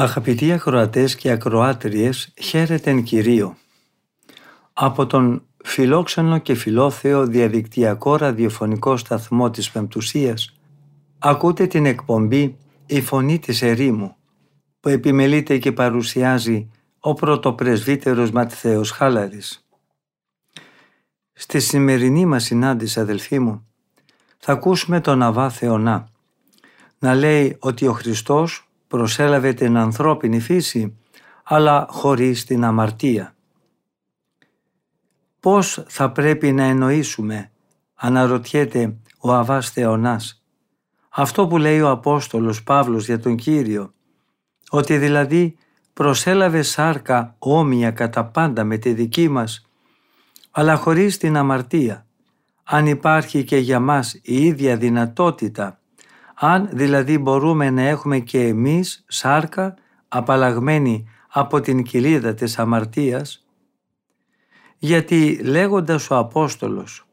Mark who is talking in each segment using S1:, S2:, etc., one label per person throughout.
S1: Αγαπητοί ακροατές και ακροάτριες, χαίρετεν Κυρίο. Από τον φιλόξενο και φιλόθεο διαδικτυακό ραδιοφωνικό σταθμό της Πεμπτουσίας ακούτε την εκπομπή «Η Φωνή της Ερήμου» που επιμελείται και παρουσιάζει ο πρωτοπρεσβύτερος Ματθαίος Χάλαρης. Στη σημερινή μας συνάντηση αδελφοί μου θα ακούσουμε τον Αβά Θεονά να λέει ότι ο Χριστός προσέλαβε την ανθρώπινη φύση, αλλά χωρίς την αμαρτία. Πώς θα πρέπει να εννοήσουμε, αναρωτιέται ο Αβάς Θεονάς, αυτό που λέει ο Απόστολος Παύλος για τον Κύριο, ότι δηλαδή προσέλαβε σάρκα όμοια κατά πάντα με τη δική μας, αλλά χωρίς την αμαρτία, αν υπάρχει και για μας η ίδια δυνατότητα αν δηλαδή μπορούμε να έχουμε και εμείς σάρκα απαλλαγμένη από την κοιλίδα της αμαρτίας, γιατί λέγοντας ο Απόστολος,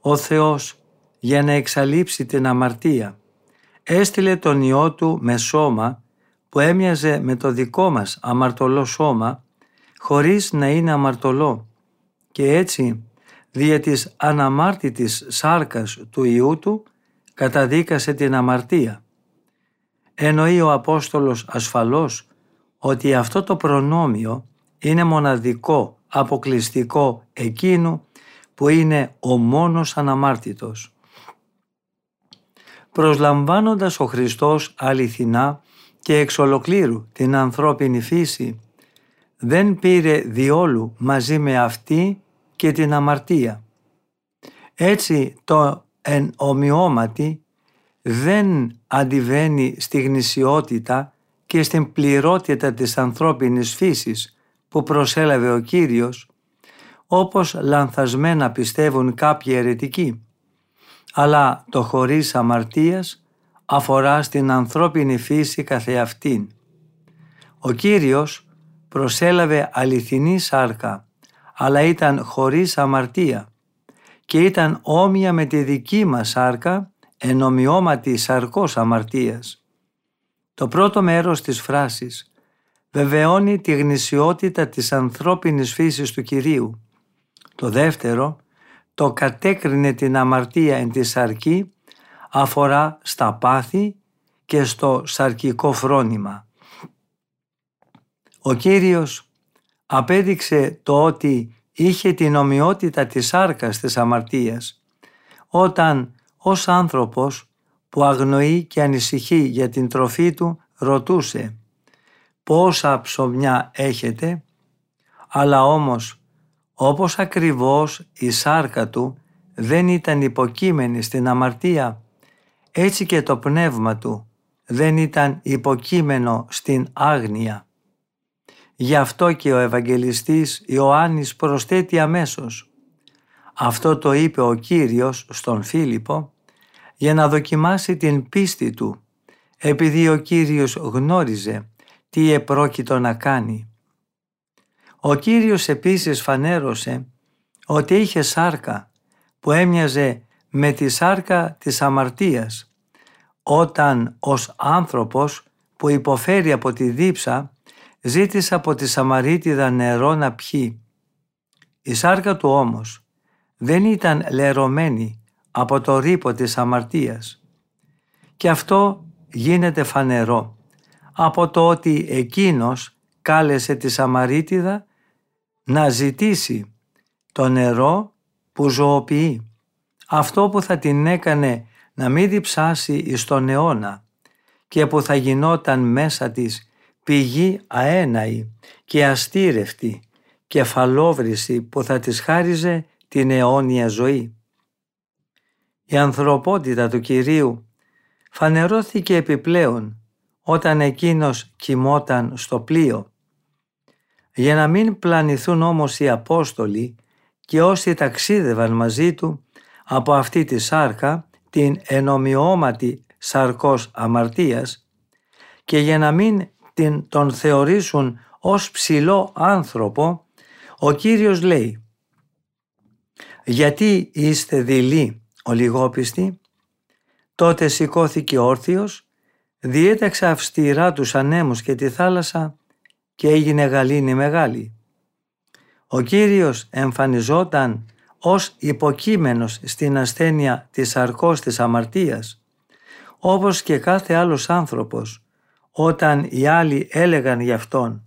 S1: ο Θεός για να εξαλείψει την αμαρτία, έστειλε τον Υιό Του με σώμα που έμοιαζε με το δικό μας αμαρτωλό σώμα, χωρίς να είναι αμαρτωλό και έτσι δια της αναμάρτητης σάρκας του Υιού Του καταδίκασε την αμαρτία. Εννοεί ο Απόστολος ασφαλώς ότι αυτό το προνόμιο είναι μοναδικό, αποκλειστικό εκείνου που είναι ο μόνος αναμάρτητος. Προσλαμβάνοντας ο Χριστός αληθινά και εξ ολοκλήρου την ανθρώπινη φύση, δεν πήρε διόλου μαζί με αυτή και την αμαρτία. Έτσι το εν ομοιώματι δεν αντιβαίνει στη γνησιότητα και στην πληρότητα της ανθρώπινης φύσης που προσέλαβε ο Κύριος, όπως λανθασμένα πιστεύουν κάποιοι αιρετικοί. Αλλά το χωρίς αμαρτίας αφορά στην ανθρώπινη φύση καθεαυτήν. Ο Κύριος προσέλαβε αληθινή σάρκα, αλλά ήταν χωρίς αμαρτία και ήταν όμοια με τη δική μας σάρκα, ενομοιώματη σαρκός αμαρτίας. Το πρώτο μέρος της φράσης βεβαιώνει τη γνησιότητα της ανθρώπινης φύσης του Κυρίου. Το δεύτερο, το κατέκρινε την αμαρτία εν τη σαρκή, αφορά στα πάθη και στο σαρκικό φρόνημα. Ο Κύριος απέδειξε το ότι είχε την ομοιότητα της σάρκας της αμαρτίας, όταν ως άνθρωπος που αγνοεί και ανησυχεί για την τροφή του ρωτούσε «Πόσα ψωμιά έχετε» αλλά όμως όπως ακριβώς η σάρκα του δεν ήταν υποκείμενη στην αμαρτία, έτσι και το πνεύμα του δεν ήταν υποκείμενο στην άγνοια. Γι' αυτό και ο Ευαγγελιστής Ιωάννης προσθέτει αμέσως. Αυτό το είπε ο Κύριος στον Φίλιππο για να δοκιμάσει την πίστη του, επειδή ο Κύριος γνώριζε τι επρόκειτο να κάνει. Ο Κύριος επίσης φανέρωσε ότι είχε σάρκα που έμοιαζε με τη σάρκα της αμαρτίας, όταν ως άνθρωπος που υποφέρει από τη δίψα ζήτησε από τη Σαμαρίτιδα νερό να πιει. Η σάρκα του όμως δεν ήταν λερωμένη από το ρήπο της αμαρτίας. Και αυτό γίνεται φανερό από το ότι εκείνος κάλεσε τη Σαμαρίτιδα να ζητήσει το νερό που ζωοποιεί. Αυτό που θα την έκανε να μην διψάσει εις τον αιώνα και που θα γινόταν μέσα της πηγή αέναη και αστήρευτη, κεφαλόβρηση που θα της χάριζε την αιώνια ζωή. Η ανθρωπότητα του Κυρίου φανερώθηκε επιπλέον όταν εκείνος κοιμόταν στο πλοίο. Για να μην πλανηθούν όμως οι Απόστολοι και όσοι ταξίδευαν μαζί του από αυτή τη σάρκα, την ενομοιώματη σαρκός αμαρτίας και για να μην την, τον θεωρήσουν ως ψηλό άνθρωπο, ο Κύριος λέει «Γιατί είστε δειλοί, ο λιγόπιστοι» Τότε σηκώθηκε όρθιος, διέταξε αυστηρά τους ανέμους και τη θάλασσα και έγινε γαλήνη μεγάλη. Ο Κύριος εμφανιζόταν ως υποκείμενος στην ασθένεια της αρκός της αμαρτίας, όπως και κάθε άλλος άνθρωπος, όταν οι άλλοι έλεγαν γι' Αυτόν.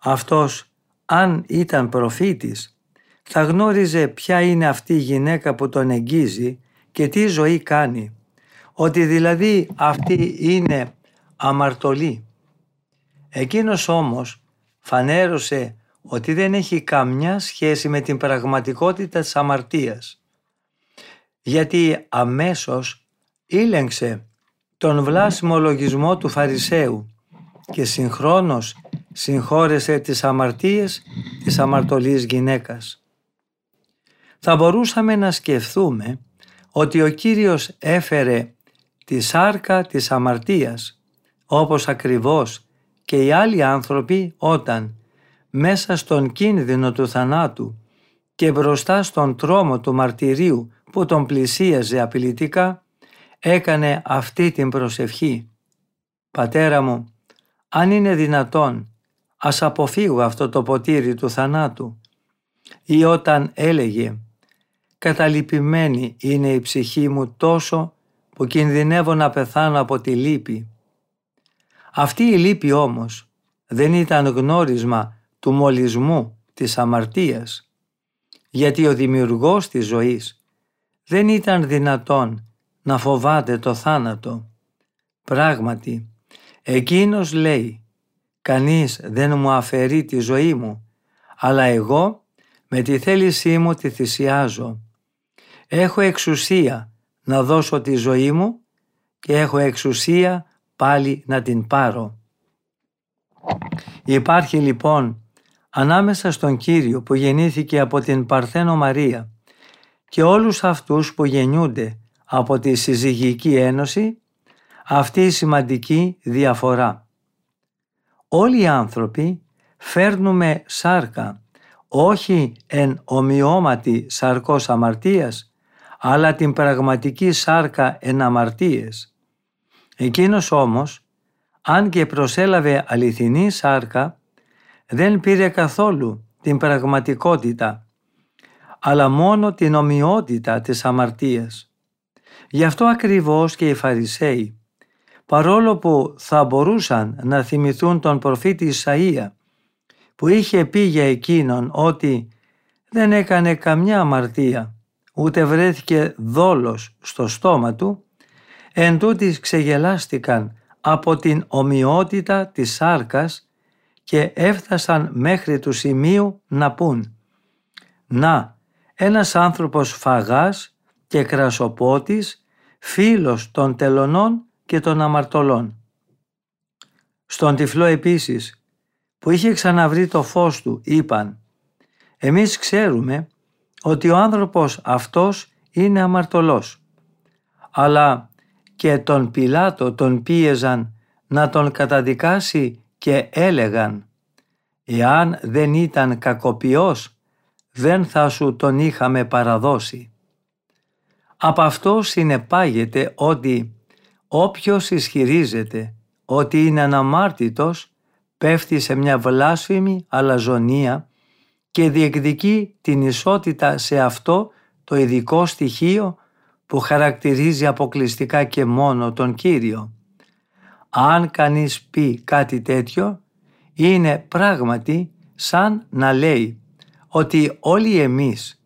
S1: Αυτός, αν ήταν προφήτης, θα γνώριζε ποια είναι αυτή η γυναίκα που τον εγγίζει και τι ζωή κάνει, ότι δηλαδή αυτή είναι αμαρτωλή. Εκείνος όμως φανέρωσε ότι δεν έχει καμιά σχέση με την πραγματικότητα της αμαρτίας. Γιατί αμέσως ήλεγξε τον βλάσιμο λογισμό του Φαρισαίου και συγχρόνως συγχώρεσε τις αμαρτίες της αμαρτωλής γυναίκας. Θα μπορούσαμε να σκεφτούμε ότι ο Κύριος έφερε τη σάρκα της αμαρτίας όπως ακριβώς και οι άλλοι άνθρωποι όταν μέσα στον κίνδυνο του θανάτου και μπροστά στον τρόμο του μαρτυρίου που τον πλησίαζε απειλητικά, έκανε αυτή την προσευχή. «Πατέρα μου, αν είναι δυνατόν, ας αποφύγω αυτό το ποτήρι του θανάτου» ή όταν έλεγε «Καταλυπημένη είναι η ψυχή μου τόσο που κινδυνεύω να πεθάνω από τη λύπη». Αυτή η λύπη όμως δεν ήταν γνώρισμα του μολυσμού της αμαρτίας, γιατί ο δημιουργός της ζωής δεν ήταν δυνατόν να φοβάται το θάνατο. Πράγματι, εκείνος λέει «Κανείς δεν μου αφαιρεί τη ζωή μου, αλλά εγώ με τη θέλησή μου τη θυσιάζω. Έχω εξουσία να δώσω τη ζωή μου και έχω εξουσία πάλι να την πάρω». Υπάρχει λοιπόν ανάμεσα στον Κύριο που γεννήθηκε από την Παρθένο Μαρία και όλους αυτούς που γεννιούνται από τη συζυγική ένωση αυτή η σημαντική διαφορά. Όλοι οι άνθρωποι φέρνουμε σάρκα όχι εν ομοιώματη σαρκός αμαρτίας αλλά την πραγματική σάρκα εν αμαρτίες. Εκείνος όμως αν και προσέλαβε αληθινή σάρκα δεν πήρε καθόλου την πραγματικότητα, αλλά μόνο την ομοιότητα της αμαρτίας. Γι' αυτό ακριβώς και οι Φαρισαίοι, παρόλο που θα μπορούσαν να θυμηθούν τον προφήτη Ισαΐα, που είχε πει για εκείνον ότι δεν έκανε καμιά αμαρτία, ούτε βρέθηκε δόλος στο στόμα του, εν ξεγελάστηκαν από την ομοιότητα της σάρκας και έφτασαν μέχρι του σημείου να πούν «Να, ένας άνθρωπος φαγάς και κρασοπότης, φίλος των τελωνών και των αμαρτωλών». Στον τυφλό επίσης, που είχε ξαναβρει το φως του, είπαν «Εμείς ξέρουμε ότι ο άνθρωπος αυτός είναι αμαρτωλός». Αλλά και τον Πιλάτο τον πίεζαν να τον καταδικάσει και έλεγαν «Εάν δεν ήταν κακοποιός, δεν θα σου τον είχαμε παραδώσει». Από αυτό συνεπάγεται ότι όποιος ισχυρίζεται ότι είναι αναμάρτητος πέφτει σε μια βλάσφημη αλαζονία και διεκδικεί την ισότητα σε αυτό το ειδικό στοιχείο που χαρακτηρίζει αποκλειστικά και μόνο τον Κύριο. Αν κανείς πει κάτι τέτοιο, είναι πράγματι σαν να λέει ότι όλοι εμείς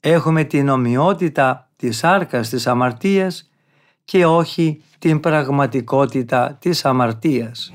S1: έχουμε την ομοιότητα της άρκας της αμαρτίας και όχι την πραγματικότητα της αμαρτίας.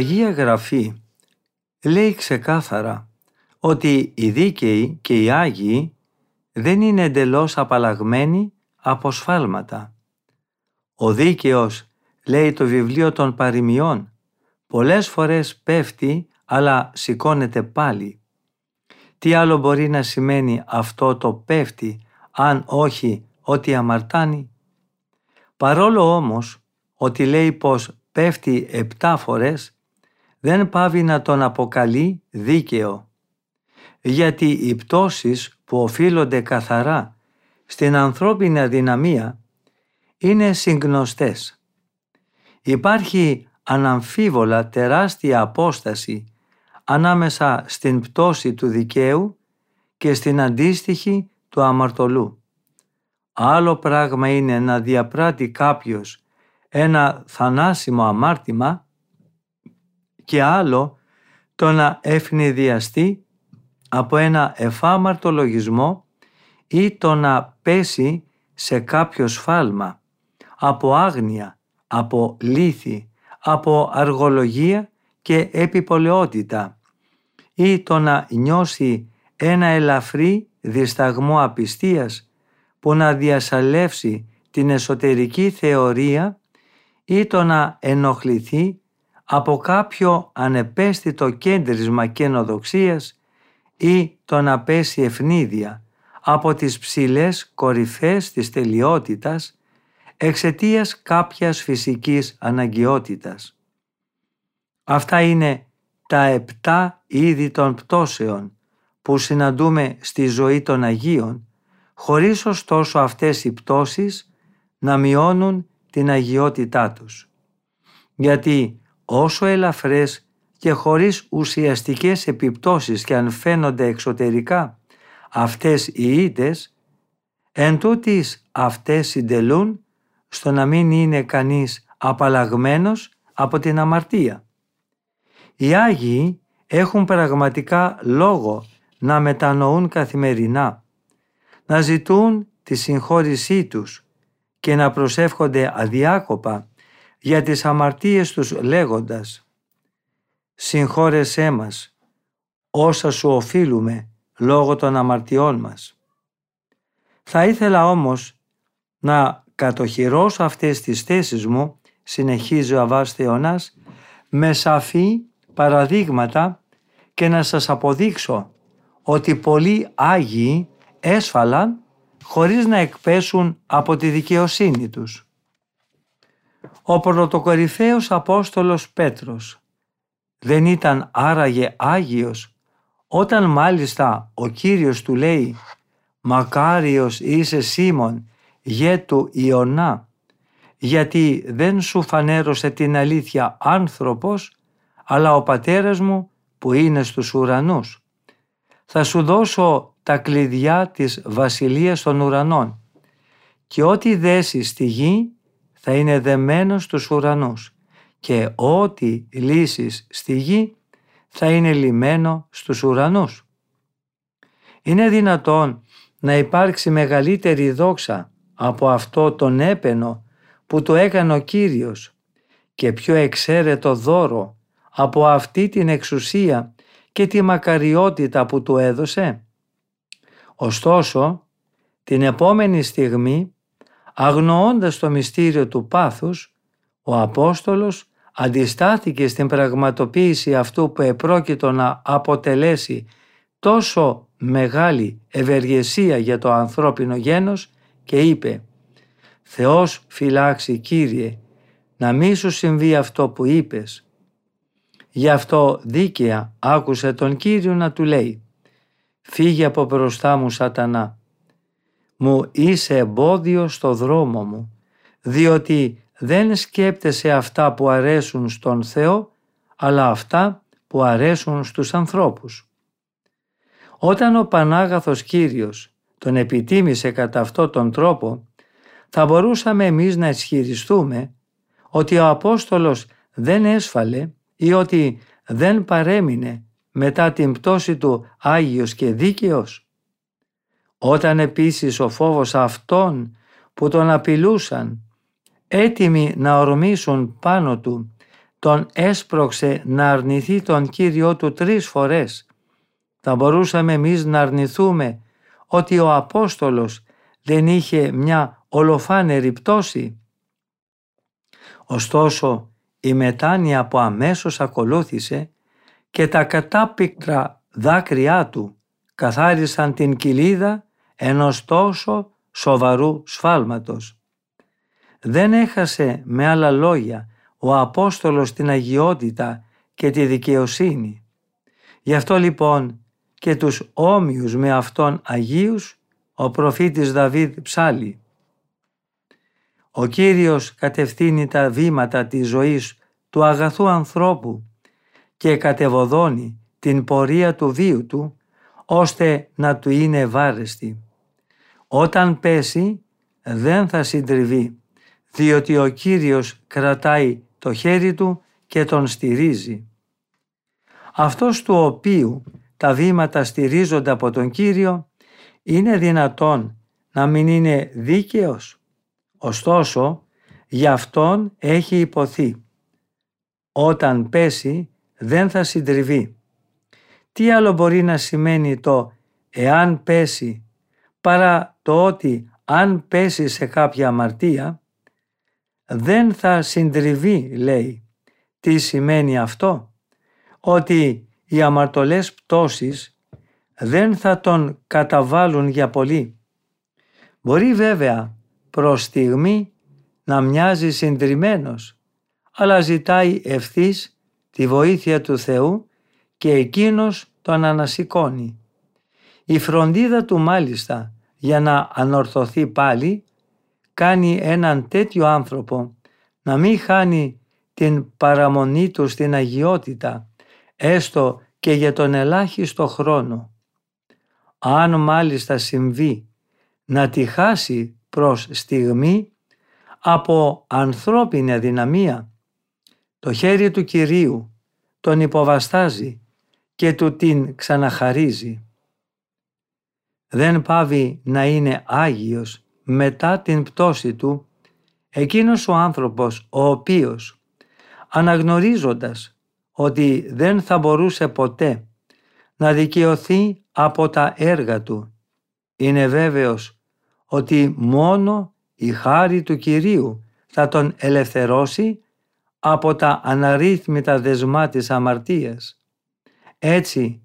S1: Αγία Γραφή λέει ξεκάθαρα ότι οι δίκαιοι και οι Άγιοι δεν είναι εντελώς απαλλαγμένοι από σφάλματα. Ο δίκαιος, λέει το βιβλίο των παροιμιών, πολλές φορές πέφτει αλλά σηκώνεται πάλι. Τι άλλο μπορεί να σημαίνει αυτό το πέφτει αν όχι ότι αμαρτάνει; Παρόλο όμως ότι λέει πως πέφτει επτά φορές δεν πάβει να τον αποκαλεί δίκαιο. Γιατί οι πτώσεις που οφείλονται καθαρά στην ανθρώπινη αδυναμία είναι συγκνωστές. Υπάρχει αναμφίβολα τεράστια απόσταση ανάμεσα στην πτώση του δικαίου και στην αντίστοιχη του αμαρτωλού. Άλλο πράγμα είναι να διαπράττει κάποιος ένα θανάσιμο αμάρτημα και άλλο το να ευνηδιαστεί από ένα εφάμαρτο λογισμό ή το να πέσει σε κάποιο σφάλμα, από άγνοια, από λύθη, από αργολογία και επιπολαιότητα ή το να νιώσει ένα ελαφρύ δισταγμό απιστίας που να διασαλεύσει την εσωτερική θεωρία ή το να ενοχληθεί από κάποιο ανεπαίσθητο κέντρισμα καινοδοξίας ή το να πέσει ευνίδια από τις ψηλές κορυφές της τελειότητας εξαιτίας κάποιας φυσικής αναγκαιότητας. Αυτά είναι τα επτά είδη των πτώσεων που συναντούμε στη ζωή των Αγίων, χωρίς ωστόσο αυτές οι πτώσεις να μειώνουν την αγιότητά τους. Γιατί όσο ελαφρές και χωρίς ουσιαστικές επιπτώσεις και αν φαίνονται εξωτερικά αυτές οι ήτες, εν τούτης αυτές συντελούν στο να μην είναι κανείς απαλλαγμένος από την αμαρτία. Οι Άγιοι έχουν πραγματικά λόγο να μετανοούν καθημερινά, να ζητούν τη συγχώρησή τους και να προσεύχονται αδιάκοπα για τις αμαρτίες τους λέγοντας «Συγχώρεσέ μας όσα σου οφείλουμε λόγω των αμαρτιών μας». Θα ήθελα όμως να κατοχυρώσω αυτές τις θέσεις μου, συνεχίζει ο Αβάς Θεωνάς, με σαφή παραδείγματα και να σας αποδείξω ότι πολλοί Άγιοι έσφαλαν χωρίς να εκπέσουν από τη δικαιοσύνη τους. Ο πρωτοκορυφαίος Απόστολος Πέτρος δεν ήταν άραγε Άγιος όταν μάλιστα ο Κύριος του λέει «Μακάριος είσαι Σίμων, γέ του Ιωνά, γιατί δεν σου φανέρωσε την αλήθεια άνθρωπος, αλλά ο πατέρας μου που είναι στους ουρανούς. Θα σου δώσω τα κλειδιά της βασιλείας των ουρανών και ό,τι δέσεις στη γη θα είναι δεμένος στους ουρανούς και ό,τι λύσεις στη γη θα είναι λυμένο στους ουρανούς. Είναι δυνατόν να υπάρξει μεγαλύτερη δόξα από αυτό τον έπαινο που το έκανε ο Κύριος και πιο εξαίρετο δώρο από αυτή την εξουσία και τη μακαριότητα που του έδωσε. Ωστόσο, την επόμενη στιγμή, αγνοώντας το μυστήριο του πάθους, ο Απόστολος αντιστάθηκε στην πραγματοποίηση αυτού που επρόκειτο να αποτελέσει τόσο μεγάλη ευεργεσία για το ανθρώπινο γένος και είπε «Θεός φυλάξει Κύριε, να μη σου συμβεί αυτό που είπες». Γι' αυτό δίκαια άκουσε τον Κύριο να του λέει «Φύγε από μπροστά μου σατανά, μου είσαι εμπόδιο στο δρόμο μου, διότι δεν σκέπτεσαι αυτά που αρέσουν στον Θεό, αλλά αυτά που αρέσουν στους ανθρώπους». Όταν ο Πανάγαθος Κύριος τον επιτίμησε κατά αυτόν τον τρόπο, θα μπορούσαμε εμείς να ισχυριστούμε ότι ο Απόστολος δεν έσφαλε ή ότι δεν παρέμεινε μετά την πτώση του Άγιος και Δίκαιος. Όταν επίσης ο φόβος αυτών που τον απειλούσαν έτοιμοι να ορμήσουν πάνω του τον έσπρωξε να αρνηθεί τον Κύριό του τρεις φορές. Θα μπορούσαμε εμείς να αρνηθούμε ότι ο Απόστολος δεν είχε μια ολοφάνερη πτώση. Ωστόσο η μετάνοια που αμέσως ακολούθησε και τα κατάπικτρα δάκρυά του καθάρισαν την κοιλίδα ενός τόσο σοβαρού σφάλματος. Δεν έχασε με άλλα λόγια ο Απόστολος την αγιότητα και τη δικαιοσύνη. Γι' αυτό λοιπόν και τους όμοιους με αυτόν Αγίους ο προφήτης Δαβίδ ψάλει. Ο Κύριος κατευθύνει τα βήματα της ζωής του αγαθού ανθρώπου και κατεβοδώνει την πορεία του βίου του ώστε να του είναι βάρεστη. Όταν πέσει δεν θα συντριβεί διότι ο Κύριος κρατάει το χέρι του και τον στηρίζει. Αυτός του οποίου τα βήματα στηρίζονται από τον Κύριο είναι δυνατόν να μην είναι δίκαιος. Ωστόσο, γι' αυτόν έχει υποθεί. Όταν πέσει δεν θα συντριβεί. Τι άλλο μπορεί να σημαίνει το «εάν πέσει» παρά το ότι αν πέσει σε κάποια αμαρτία δεν θα συντριβεί λέει. Τι σημαίνει αυτό; Ότι οι αμαρτωλές πτώσεις δεν θα τον καταβάλουν για πολύ. Μπορεί βέβαια προς στιγμή να μοιάζει συντριμμένος, αλλά ζητάει ευθύς τη βοήθεια του Θεού και εκείνος τον ανασηκώνει. Η φροντίδα του μάλιστα για να ανορθωθεί πάλι κάνει έναν τέτοιο άνθρωπο να μην χάνει την παραμονή του στην αγιότητα, έστω και για τον ελάχιστο χρόνο. Αν μάλιστα συμβεί να τη χάσει προς στιγμή από ανθρώπινη αδυναμία, το χέρι του Κυρίου τον υποβαστάζει και του την ξαναχαρίζει. Δεν πάβει να είναι Άγιος μετά την πτώση του εκείνος ο άνθρωπος ο οποίος αναγνωρίζοντας ότι δεν θα μπορούσε ποτέ να δικαιωθεί από τα έργα του είναι βέβαιος ότι μόνο η χάρη του Κυρίου θα τον ελευθερώσει από τα αναρρύθμιτα δεσμά της αμαρτίας. Έτσι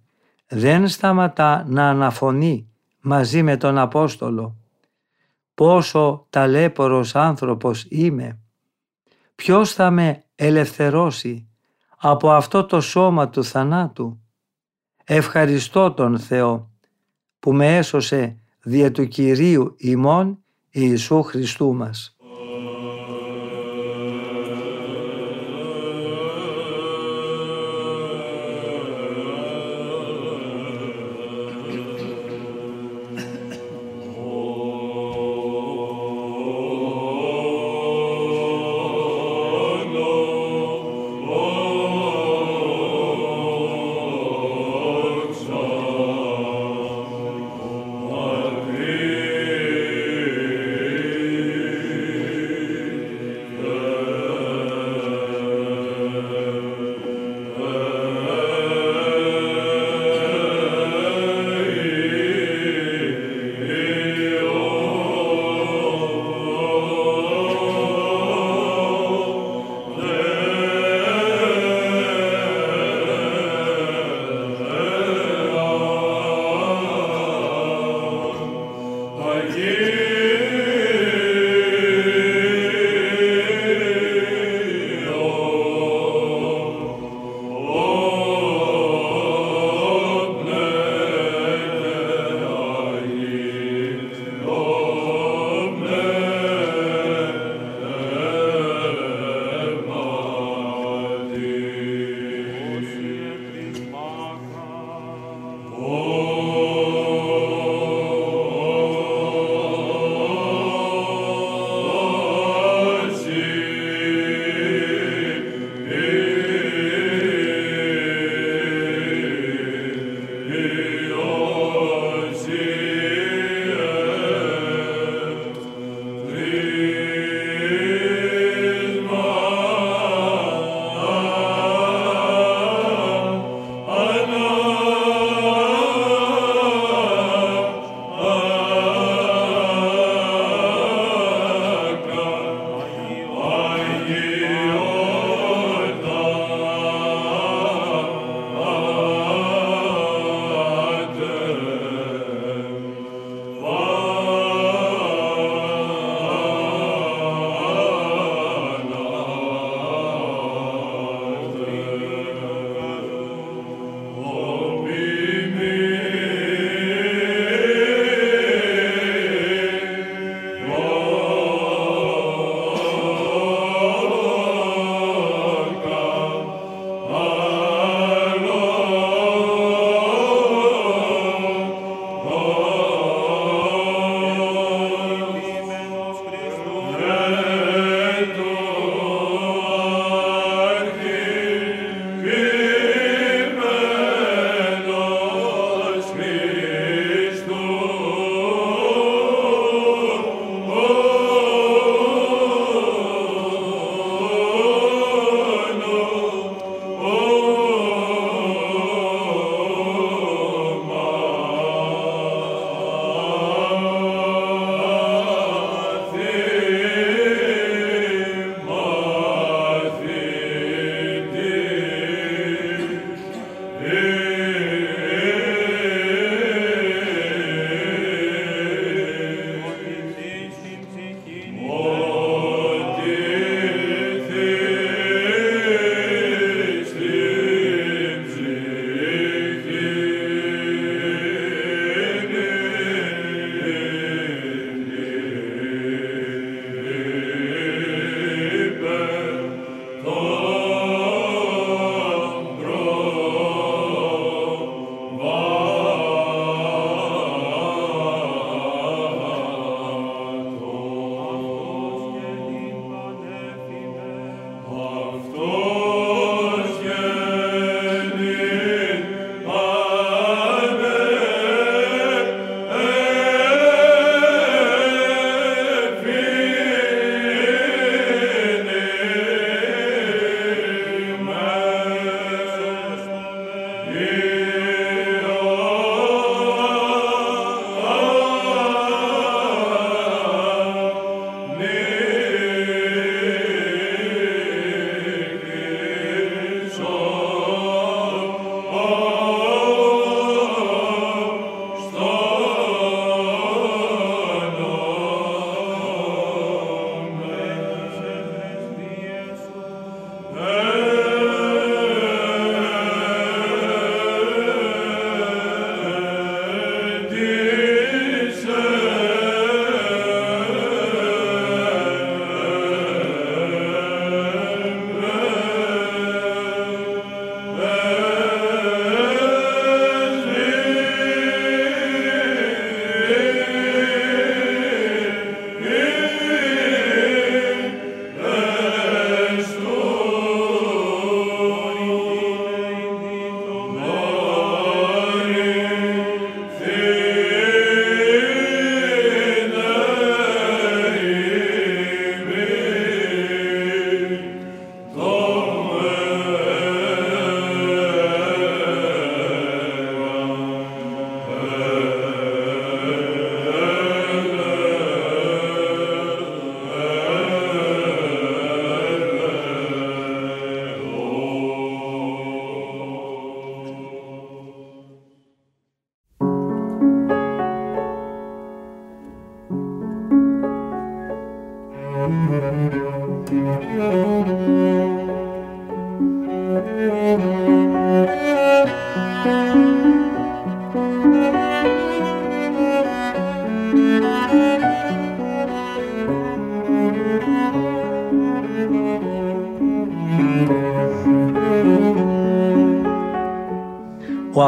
S1: δεν σταματά να αναφωνεί μαζί με τον Απόστολο πόσο ταλέπορος άνθρωπος είμαι. Ποιος θα με ελευθερώσει από αυτό το σώμα του θανάτου. Ευχαριστώ τον Θεό που με έσωσε δια του Κυρίου ημών Ιησού Χριστού μας.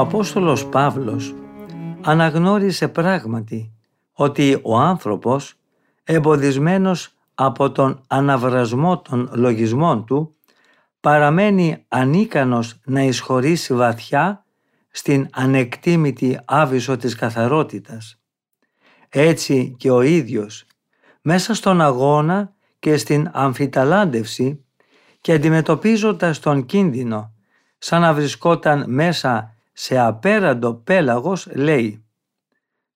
S1: Απόστολος Παύλος αναγνώρισε πράγματι ότι ο άνθρωπος εμποδισμένος από τον αναβρασμό των λογισμών του παραμένει ανίκανος να εισχωρήσει βαθιά στην ανεκτήμητη άβυσο της καθαρότητας. Έτσι και ο ίδιος μέσα στον αγώνα και στην αμφιταλάντευση και αντιμετωπίζοντας τον κίνδυνο σαν να βρισκόταν μέσα σε απέραντο πέλαγος λέει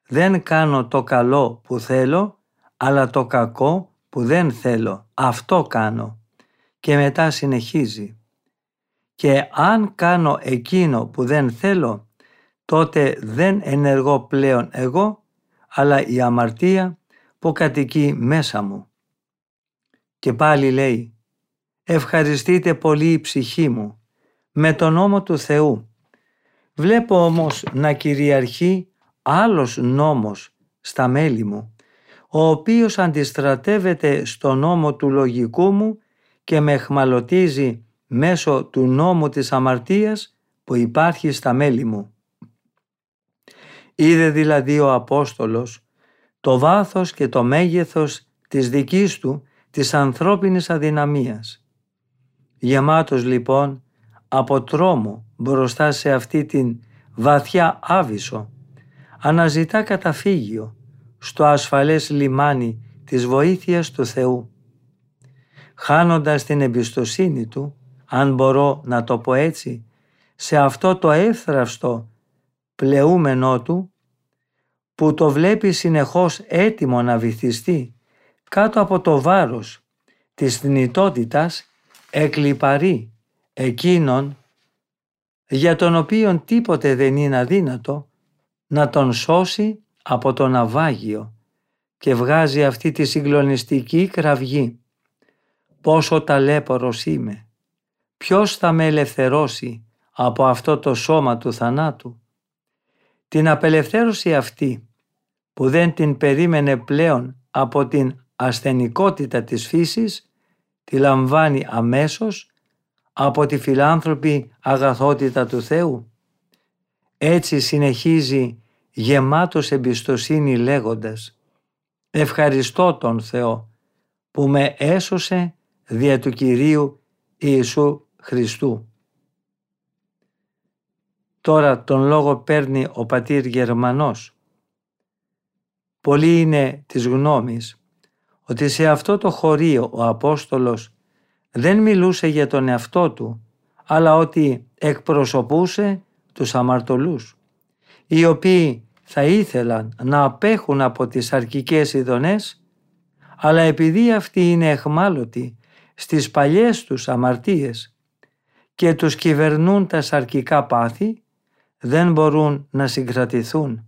S1: «Δεν κάνω το καλό που θέλω, αλλά το κακό που δεν θέλω, αυτό κάνω». Και μετά συνεχίζει «Και αν κάνω εκείνο που δεν θέλω, τότε δεν ενεργώ πλέον εγώ, αλλά η αμαρτία που κατοικεί μέσα μου». Και πάλι λέει «Ευχαριστείτε πολύ η ψυχή μου με τον νόμο του Θεού Βλέπω όμως να κυριαρχεί άλλος νόμος στα μέλη μου, ο οποίος αντιστρατεύεται στο νόμο του λογικού μου και με εχμαλωτίζει μέσω του νόμου της αμαρτίας που υπάρχει στα μέλη μου. Είδε δηλαδή ο Απόστολος το βάθος και το μέγεθος της δικής του της ανθρώπινης αδυναμίας. Γεμάτος λοιπόν από τρόμο μπροστά σε αυτή την βαθιά άβυσο. Αναζητά καταφύγιο στο ασφαλές λιμάνι της βοήθειας του Θεού. Χάνοντας την εμπιστοσύνη του, αν μπορώ να το πω έτσι, σε αυτό το εύθραυστο πλεούμενό του, που το βλέπει συνεχώς έτοιμο να βυθιστεί κάτω από το βάρος της θνητότητας εκλυπαρεί εκείνον για τον οποίον τίποτε δεν είναι αδύνατο να τον σώσει από το ναυάγιο και βγάζει αυτή τη συγκλονιστική κραυγή. Πόσο ταλέπορος είμαι. Ποιος θα με ελευθερώσει από αυτό το σώμα του θανάτου; Την απελευθέρωση αυτή που δεν την περίμενε πλέον από την ασθενικότητα της φύσης τη λαμβάνει αμέσως από τη φιλάνθρωπη αγαθότητα του Θεού. Έτσι συνεχίζει γεμάτος εμπιστοσύνη λέγοντας «Ευχαριστώ τον Θεό που με έσωσε δια του Κυρίου Ιησού Χριστού». Τώρα τον λόγο παίρνει ο πατήρ Γερμανός. Πολλοί είναι της γνώμης ότι σε αυτό το χωρίο ο Απόστολος δεν μιλούσε για τον εαυτό του, αλλά ότι εκπροσωπούσε τους αμαρτωλούς, οι οποίοι θα ήθελαν να απέχουν από τις αρκικές ειδονές, αλλά επειδή αυτοί είναι εχμάλωτοι στις παλιές τους αμαρτίες και τους κυβερνούν τα σαρκικά πάθη, δεν μπορούν να συγκρατηθούν.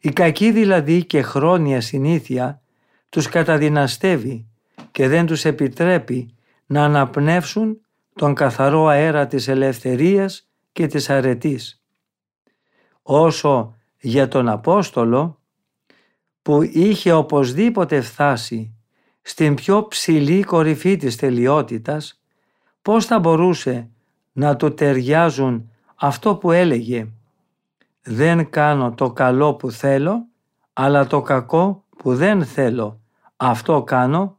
S1: Η κακή δηλαδή και χρόνια συνήθεια τους καταδυναστεύει και δεν τους επιτρέπει να αναπνεύσουν τον καθαρό αέρα της ελευθερίας και της αρετής. Όσο για τον Απόστολο που είχε οπωσδήποτε φτάσει στην πιο ψηλή κορυφή της τελειότητας, πώς θα μπορούσε να του ταιριάζουν αυτό που έλεγε «Δεν κάνω το καλό που θέλω, αλλά το κακό που δεν θέλω, αυτό κάνω»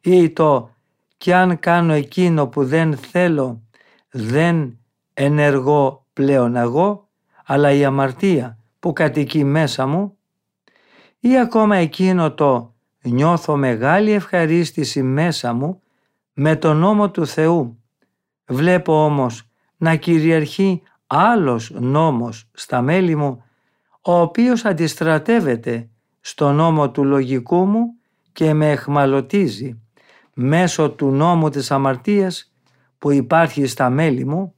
S1: ή το και αν κάνω εκείνο που δεν θέλω δεν ενεργώ πλέον εγώ αλλά η αμαρτία που κατοικεί μέσα μου ή ακόμα εκείνο το νιώθω μεγάλη ευχαρίστηση μέσα μου με τον νόμο του Θεού. Βλέπω όμως να κυριαρχεί άλλος νόμος στα μέλη μου ο οποίος αντιστρατεύεται στο νόμο του λογικού μου και με εχμαλωτίζει μέσω του νόμου της αμαρτίας που υπάρχει στα μέλη μου,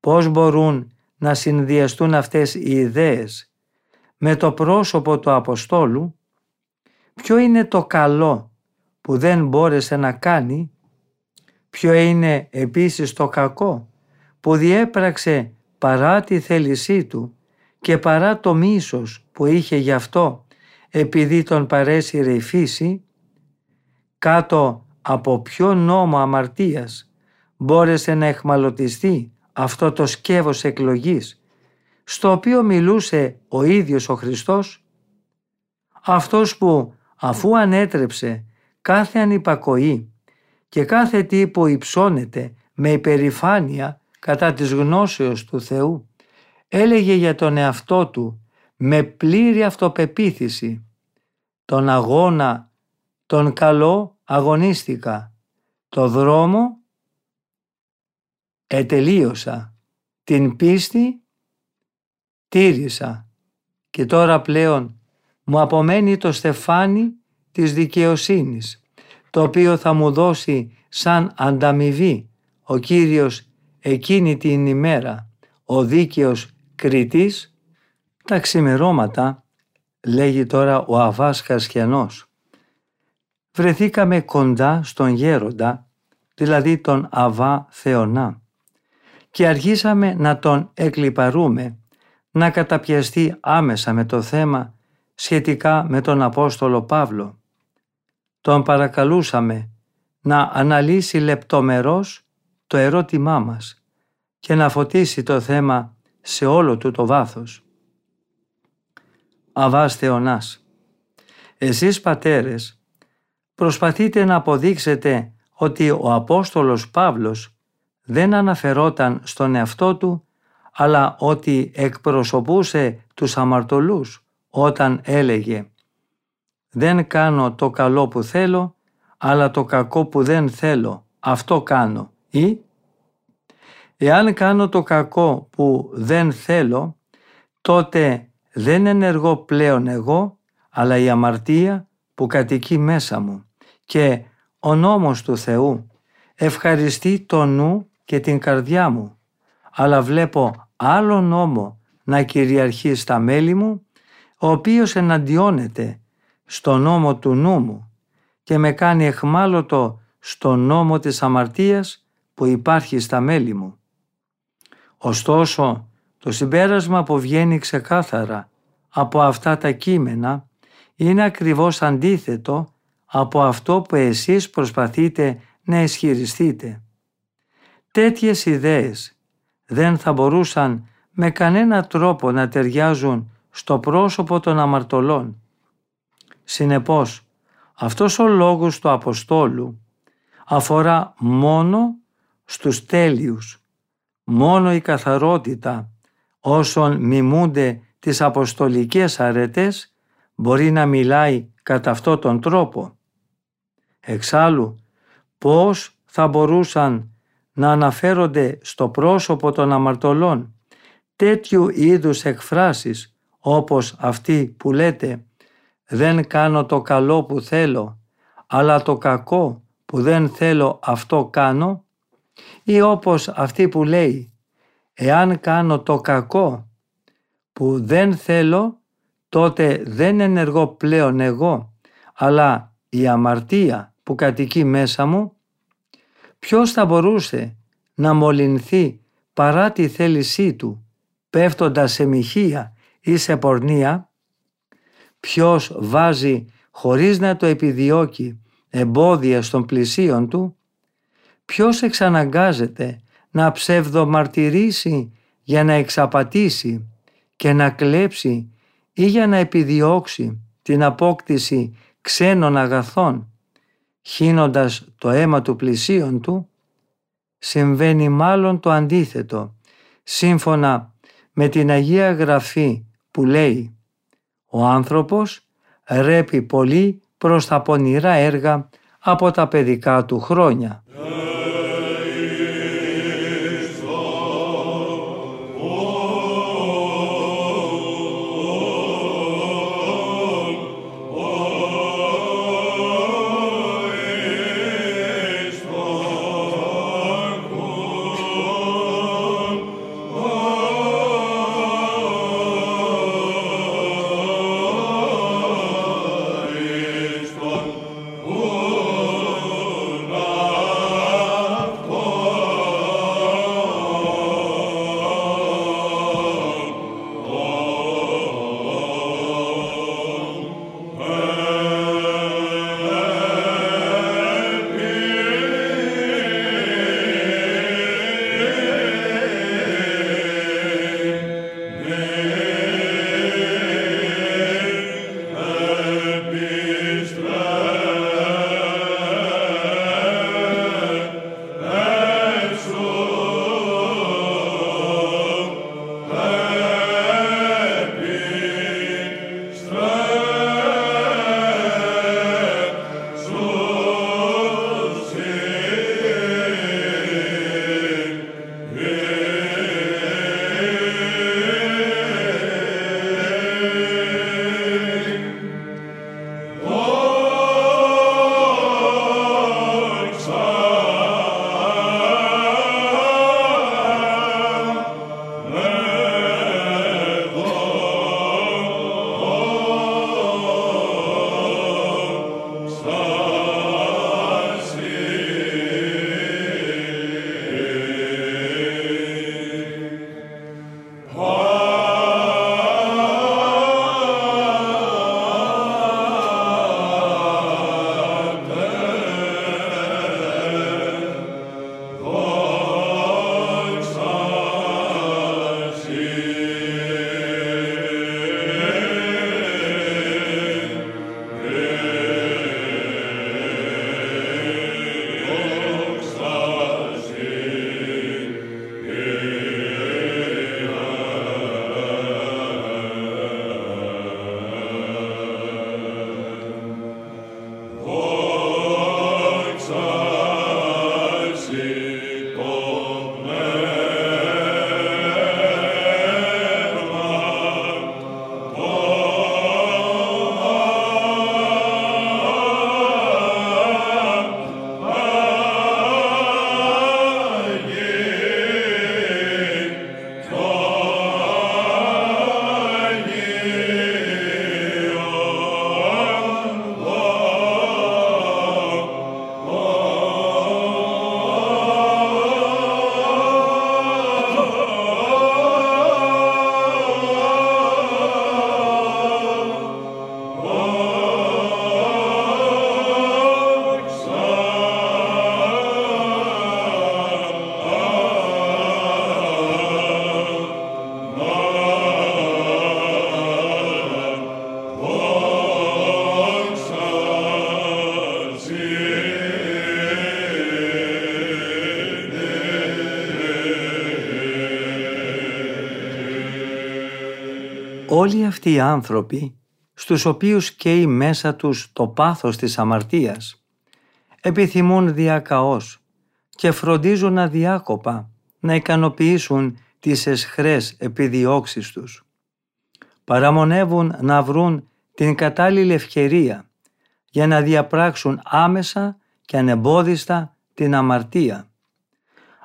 S1: πώς μπορούν να συνδυαστούν αυτές οι ιδέες με το πρόσωπο του Αποστόλου, ποιο είναι το καλό που δεν μπόρεσε να κάνει, ποιο είναι επίσης το κακό που διέπραξε παρά τη θέλησή του και παρά το μίσος που είχε γι' αυτό επειδή τον παρέσυρε η φύση, κάτω από ποιο νόμο αμαρτίας μπόρεσε να εχμαλωτιστεί αυτό το σκεύος εκλογής στο οποίο μιλούσε ο ίδιος ο Χριστός, αυτός που αφού ανέτρεψε κάθε ανυπακοή και κάθε τι που υψώνεται με υπερηφάνεια κατά της γνώσεως του Θεού, έλεγε για τον εαυτό του με πλήρη αυτοπεποίθηση τον αγώνα, τον καλό αγωνίστηκα, το δρόμο ετελείωσα, την πίστη τήρησα. Και τώρα πλέον μου απομένει το στεφάνι της δικαιοσύνης, το οποίο θα μου δώσει σαν ανταμοιβή ο Κύριος εκείνη την ημέρα, ο δίκαιος κριτής, τα ξημερώματα, λέγει τώρα ο Αβάς Χασιανός. Βρεθήκαμε κοντά στον γέροντα, δηλαδή τον Αβά Θεονά, και αργήσαμε να τον εκλυπαρούμε, να καταπιαστεί άμεσα με το θέμα σχετικά με τον Απόστολο Παύλο. Τον παρακαλούσαμε να αναλύσει λεπτομερώς το ερώτημά μας και να φωτίσει το θέμα σε όλο του το βάθος. Αβάς Θεονάς Εσείς πατέρες προσπαθείτε να αποδείξετε ότι ο Απόστολος Παύλος δεν αναφερόταν στον εαυτό του αλλά ότι εκπροσωπούσε τους αμαρτωλούς όταν έλεγε «Δεν κάνω το καλό που θέλω, αλλά το κακό που δεν θέλω, αυτό κάνω» ή «Εάν κάνω το κακό που δεν θέλω, τότε δεν ενεργώ πλέον εγώ, αλλά η αμαρτία που κατοικεί μέσα μου και ο νόμος του Θεού ευχαριστεί το νου και την καρδιά μου, αλλά βλέπω άλλο νόμο να κυριαρχεί στα μέλη μου, ο οποίος εναντιώνεται στο νόμο του νου μου και με κάνει εχμάλωτο στο νόμο της αμαρτίας που υπάρχει στα μέλη μου. Ωστόσο, το συμπέρασμα που βγαίνει ξεκάθαρα από αυτά τα κείμενα είναι ακριβώς αντίθετο από αυτό που εσείς προσπαθείτε να ισχυριστείτε. Τέτοιες ιδέες δεν θα μπορούσαν με κανένα τρόπο να ταιριάζουν στο πρόσωπο των αμαρτωλών. Συνεπώς, αυτός ο λόγος του Αποστόλου αφορά μόνο στους τέλειους, μόνο η καθαρότητα όσων μιμούνται τις αποστολικές αρετές μπορεί να μιλάει κατά αυτόν τον τρόπο. Εξάλλου, πώς θα μπορούσαν να αναφέρονται στο πρόσωπο των αμαρτωλών τέτοιου είδους εκφράσεις όπως αυτή που λέτε «Δεν κάνω το καλό που θέλω, αλλά το κακό που δεν θέλω αυτό κάνω» ή όπως αυτή που λέει «Εάν κάνω το κακό που δεν θέλω, τότε δεν ενεργώ πλέον εγώ, αλλά η αμαρτία που κατοικεί μέσα μου» ποιος θα μπορούσε να μολυνθεί παρά τη θέλησή του, πέφτοντας σε μοιχεία ή σε πορνεία, ποιος βάζει χωρίς να το επιδιώκει εμπόδια στον πλησίον του, ποιος εξαναγκάζεται να ψευδομαρτυρήσει για να εξαπατήσει και να κλέψει ή για να επιδιώξει την απόκτηση ξένων αγαθών; Χύνοντας το αίμα του πλησίον του, συμβαίνει μάλλον το αντίθετο, σύμφωνα με την Αγία Γραφή που λέει «Ο άνθρωπος ρέπει πολύ προς τα πονηρά έργα από τα παιδικά του χρόνια». Όλοι αυτοί οι άνθρωποι, στους οποίους καίει μέσα τους το πάθος της αμαρτίας, επιθυμούν διακαώς και φροντίζουν αδιάκοπα να ικανοποιήσουν τις εσχρές επιδιώξεις τους. Παραμονεύουν να βρουν την κατάλληλη ευκαιρία για να διαπράξουν άμεσα και ανεμπόδιστα την αμαρτία.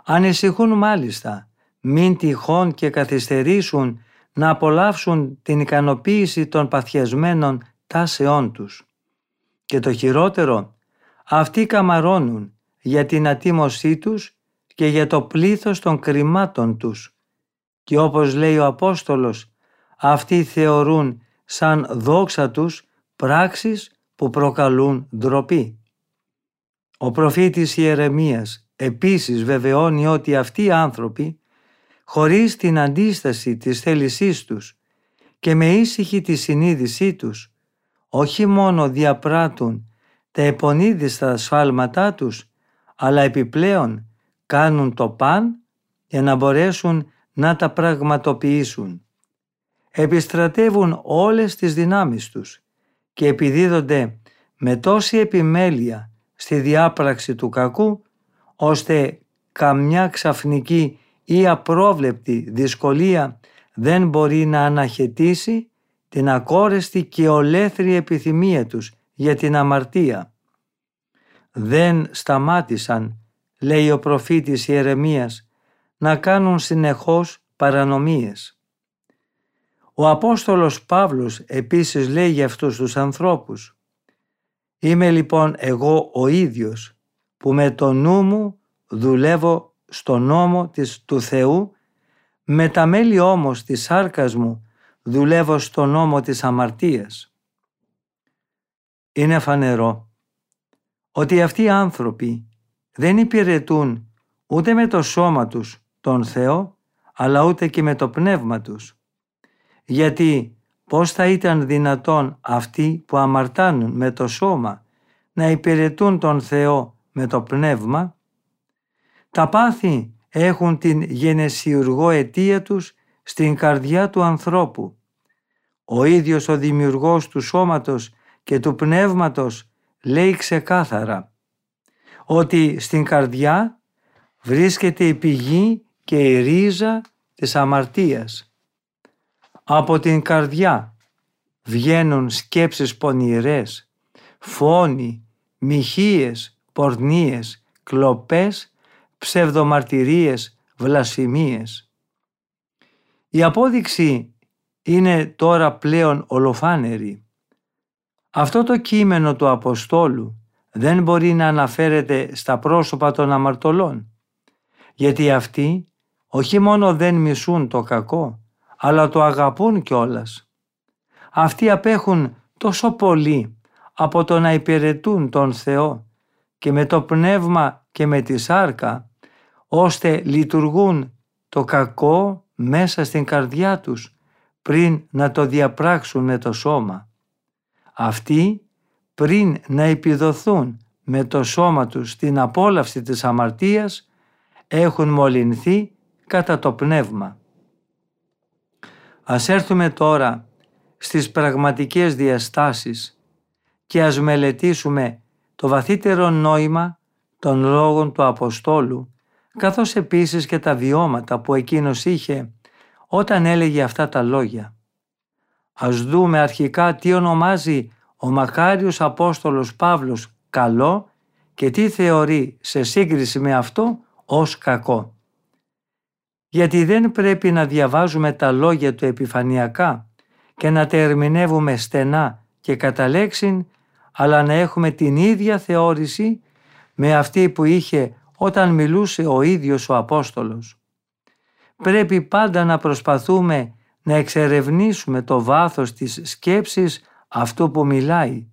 S1: Ανησυχούν μάλιστα μην τυχόν και καθυστερήσουν να απολαύσουν την ικανοποίηση των παθιασμένων τάσεών τους. Και το χειρότερο, αυτοί καμαρώνουν για την ατίμωσή τους και για το πλήθος των κρυμάτων τους. Και όπως λέει ο Απόστολος, αυτοί θεωρούν σαν δόξα τους πράξεις που προκαλούν ντροπή. Ο προφήτης Ιερεμίας επίσης βεβαιώνει ότι αυτοί οι άνθρωποι χωρίς την αντίσταση της θέλησής τους και με ήσυχη τη συνείδησή τους, όχι μόνο διαπράττουν τα επονίδιστα ασφάλματά τους, αλλά επιπλέον κάνουν το παν για να μπορέσουν να τα πραγματοποιήσουν. Επιστρατεύουν όλες τις δυνάμεις τους και επιδίδονται με τόση επιμέλεια στη διάπραξη του κακού, ώστε καμιά ξαφνική ή απρόβλεπτη δυσκολία δεν μπορεί να αναχαιτήσει την ακόρεστη και ολέθρη επιθυμία τους για την αμαρτία. Δεν σταμάτησαν, λέει ο προφήτης Ιερεμίας, να κάνουν συνεχώς παρανομίες. Ο Απόστολος Παύλος επίσης λέει για αυτούς τους ανθρώπους «Είμαι λοιπόν εγώ ο ίδιος που με το νου μου δουλεύω στο νόμο της, του Θεού, με τα μέλη όμως της σάρκας μου δουλεύω στο νόμο της αμαρτίας. Είναι φανερό ότι αυτοί οι άνθρωποι δεν υπηρετούν ούτε με το σώμα τους τον Θεό, αλλά ούτε και με το πνεύμα τους. Γιατί πώς θα ήταν δυνατόν αυτοί που αμαρτάνουν με το σώμα να υπηρετούν τον Θεό με το πνεύμα, τα πάθη έχουν την γενεσιουργό αιτία τους στην καρδιά του ανθρώπου. Ο ίδιος ο δημιουργός του σώματος και του πνεύματος λέει ξεκάθαρα ότι στην καρδιά βρίσκεται η πηγή και η ρίζα της αμαρτίας. Από την καρδιά βγαίνουν σκέψεις πονηρές, φόνοι, μοιχείες, πορνίες, κλοπές ψευδομαρτυρίες, βλασφημίες. Η απόδειξη είναι τώρα πλέον ολοφάνερη. Αυτό το κείμενο του Αποστόλου δεν μπορεί να αναφέρεται στα πρόσωπα των αμαρτωλών, γιατί αυτοί όχι μόνο δεν μισούν το κακό, αλλά το αγαπούν κιόλας. Αυτοί απέχουν τόσο πολύ από το να υπηρετούν τον Θεό και με το πνεύμα και με τη σάρκα ώστε λειτουργούν το κακό μέσα στην καρδιά τους πριν να το διαπράξουν με το σώμα. Αυτοί πριν να επιδοθούν με το σώμα τους στην απόλαυση της αμαρτίας έχουν μολυνθεί κατά το πνεύμα. Ας έρθουμε τώρα στις πραγματικές διαστάσεις και ας μελετήσουμε το βαθύτερο νόημα των λόγων του Αποστόλου καθώς επίσης και τα βιώματα που εκείνος είχε όταν έλεγε αυτά τα λόγια. Ας δούμε αρχικά τι ονομάζει ο μακάριος Απόστολος Παύλος καλό και τι θεωρεί σε σύγκριση με αυτό ως κακό. Γιατί δεν πρέπει να διαβάζουμε τα λόγια του επιφανειακά και να τα ερμηνεύουμε στενά και κατά λέξην, αλλά να έχουμε την ίδια θεώρηση με αυτή που είχε όταν μιλούσε ο ίδιος ο Απόστολος. Πρέπει πάντα να προσπαθούμε να εξερευνήσουμε το βάθος της σκέψης αυτού που μιλάει,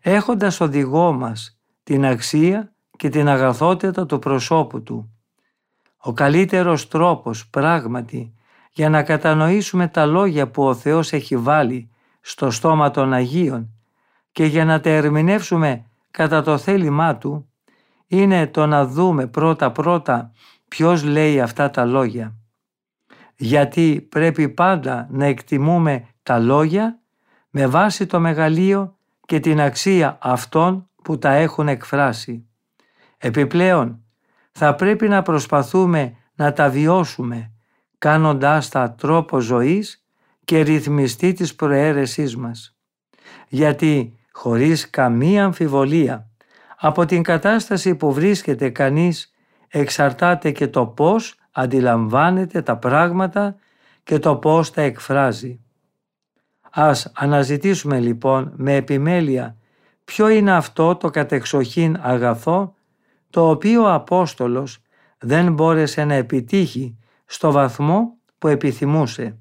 S1: έχοντας οδηγό μας την αξία και την αγαθότητα του προσώπου του. Ο καλύτερος τρόπος πράγματι για να κατανοήσουμε τα λόγια που ο Θεός έχει βάλει στο στόμα των Αγίων και για να τα ερμηνεύσουμε κατά το θέλημά Του είναι το να δούμε πρώτα-πρώτα ποιος λέει αυτά τα λόγια. Γιατί πρέπει πάντα να εκτιμούμε τα λόγια με βάση το μεγαλείο και την αξία αυτών που τα έχουν εκφράσει. Επιπλέον, θα πρέπει να προσπαθούμε να τα βιώσουμε, κάνοντάς τα τρόπο ζωής και ρυθμιστή της προαίρεσής μας. Γιατί χωρίς καμία αμφιβολία από την κατάσταση που βρίσκεται κανείς εξαρτάται και το πώς αντιλαμβάνεται τα πράγματα και το πώς τα εκφράζει. Ας αναζητήσουμε λοιπόν με επιμέλεια ποιο είναι αυτό το κατεξοχήν αγαθό το οποίο ο Απόστολος δεν μπόρεσε να επιτύχει στο βαθμό που επιθυμούσε.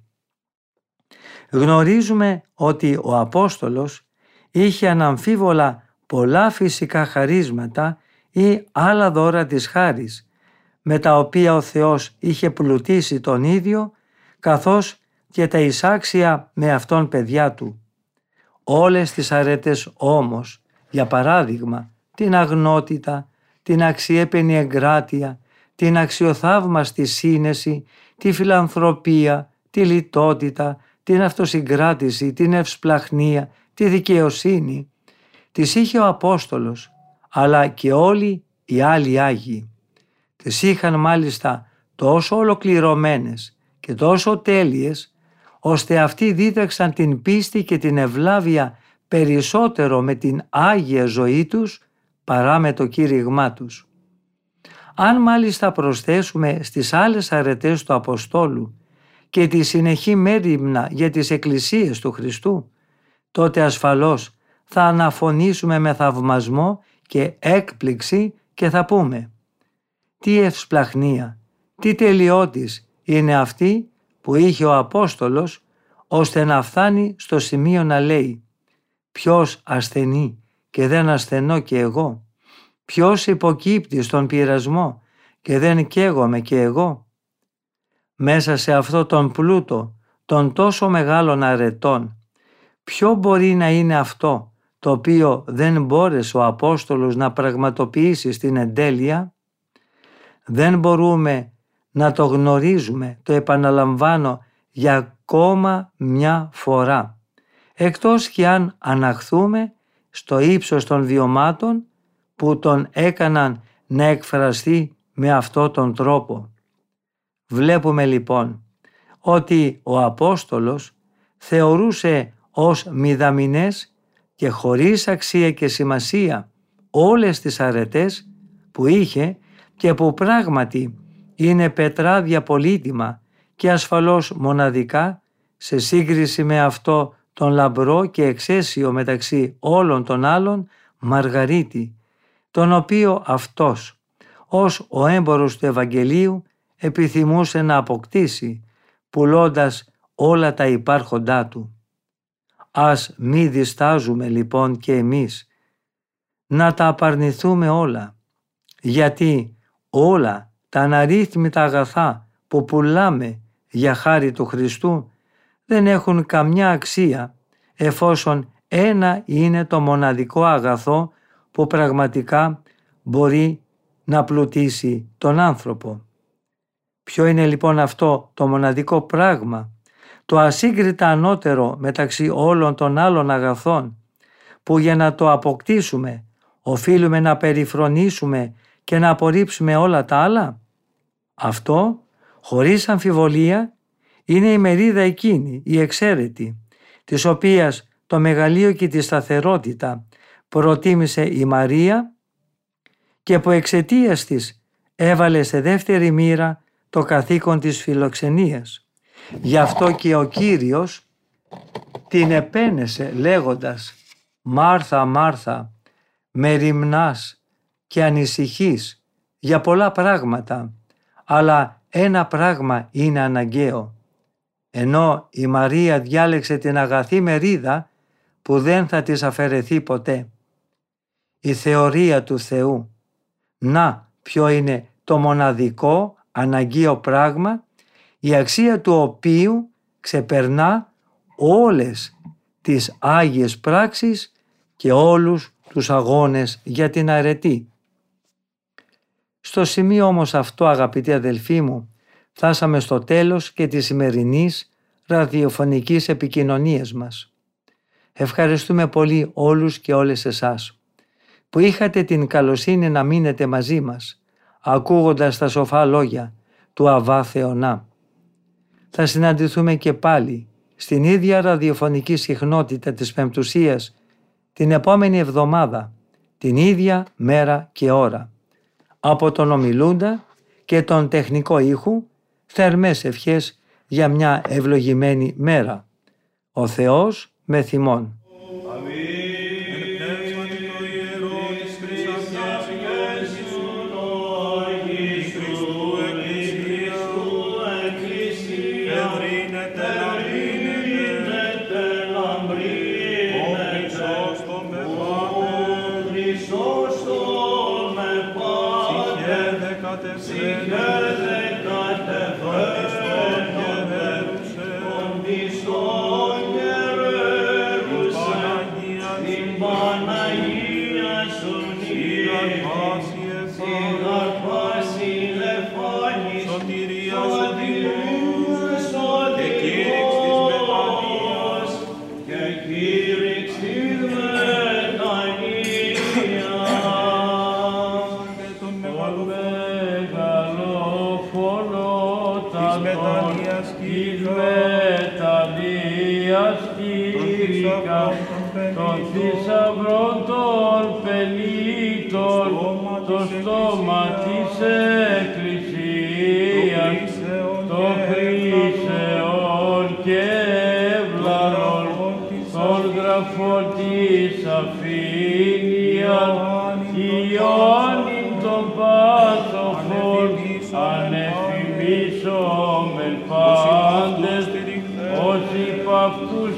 S1: Γνωρίζουμε ότι ο Απόστολος είχε αναμφίβολα πολλά φυσικά χαρίσματα ή άλλα δώρα της χάρης, με τα οποία ο Θεός είχε πλουτίσει τον ίδιο, καθώς και τα εισάξια με αυτόν παιδιά του. Όλες τις αρέτες όμως, για παράδειγμα, την αγνότητα, την αξιέπαινη εγκράτεια, την αξιοθαύμαστη σύνεση, τη φιλανθρωπία, τη λιτότητα, την αυτοσυγκράτηση, την ευσπλαχνία, τη δικαιοσύνη. Τις είχε ο Απόστολος, αλλά και όλοι οι άλλοι Άγιοι. Τις είχαν μάλιστα τόσο ολοκληρωμένες και τόσο τέλειες, ώστε αυτοί δίδαξαν την πίστη και την ευλάβεια περισσότερο με την Άγια ζωή τους παρά με το κήρυγμά τους. Αν μάλιστα προσθέσουμε στις άλλες αρετές του Αποστόλου και τη συνεχή μέρημνα για τις εκκλησίες του Χριστού, τότε ασφαλώς θα αναφωνήσουμε με θαυμασμό και έκπληξη και θα πούμε «Τι ευσπλαχνία, τι τελειότης είναι αυτή που είχε ο Απόστολος ώστε να φτάνει στο σημείο να λέει «Ποιος ασθενεί και δεν ασθενώ και εγώ, ποιος υποκύπτει στον πειρασμό και δεν καίγομαι και εγώ». Μέσα σε αυτό τον πλούτο των τόσο μεγάλων αρετών, ποιο μπορεί να είναι αυτό το οποίο δεν μπόρεσε ο Απόστολος να πραγματοποιήσει στην εντέλεια, δεν μπορούμε να το γνωρίζουμε, το επαναλαμβάνω για ακόμα μια φορά, εκτός και αν αναχθούμε στο ύψος των βιωμάτων που τον έκαναν να εκφραστεί με αυτό τον τρόπο. Βλέπουμε λοιπόν ότι ο Απόστολος θεωρούσε ως μηδαμινές και χωρίς αξία και σημασία όλες τις αρετές που είχε και που πράγματι είναι πετράδια πολύτιμα και ασφαλώς μοναδικά σε σύγκριση με αυτό τον λαμπρό και εξαίσιο μεταξύ όλων των άλλων Μαργαρίτη, τον οποίο αυτός ως ο έμπορος του Ευαγγελίου επιθυμούσε να αποκτήσει πουλώντας όλα τα υπάρχοντά του. Ας μη διστάζουμε λοιπόν και εμείς να τα απαρνηθούμε όλα, γιατί όλα τα αναρρύθμιτα αγαθά που πουλάμε για χάρη του Χριστού δεν έχουν καμιά αξία εφόσον ένα είναι το μοναδικό αγαθό που πραγματικά μπορεί να πλουτίσει τον άνθρωπο. Ποιο είναι λοιπόν αυτό το μοναδικό πράγμα; Το ασύγκριτα ανώτερο μεταξύ όλων των άλλων αγαθών που για να το αποκτήσουμε οφείλουμε να περιφρονήσουμε και να απορρίψουμε όλα τα άλλα; Αυτό, χωρίς αμφιβολία, είναι η μερίδα εκείνη, η εξαίρετη, της οποίας το μεγαλείο και τη σταθερότητα προτίμησε η Μαρία και που εξαιτίας της έβαλε σε δεύτερη μοίρα το καθήκον της φιλοξενίας. Γι' αυτό και ο Κύριος την επένεσε λέγοντας «Μάρθα, Μάρθα, με ρημνάς και ανησυχείς για πολλά πράγματα, αλλά ένα πράγμα είναι αναγκαίο». Ενώ η Μαρία διάλεξε την αγαθή μερίδα που δεν θα της αφαιρεθεί ποτέ. Η θεωρία του Θεού. Να ποιο είναι το μοναδικό αναγκαίο πράγμα η αξία του οποίου ξεπερνά όλες τις Άγιες πράξεις και όλους τους αγώνες για την αρετή. Στο σημείο όμως αυτό αγαπητοί αδελφοί μου φτάσαμε στο τέλος και της σημερινής
S2: ραδιοφωνικής επικοινωνίας μας. Ευχαριστούμε πολύ όλους και όλες εσάς που είχατε την καλοσύνη να μείνετε μαζί μας ακούγοντας τα σοφά λόγια του Αβά Θεονά. Θα συναντηθούμε και πάλι στην ίδια ραδιοφωνική συχνότητα της Πεμπτουσίας την επόμενη εβδομάδα, την ίδια μέρα και ώρα. Από τον ομιλούντα και τον τεχνικό ήχου, θερμές ευχές για μια ευλογημένη μέρα. Ο Θεός με θυμών.
S3: της αφήνεια Ιωάννη τον πάθοχον ανεφημίσομεν πάντες ως υπ' αυτούς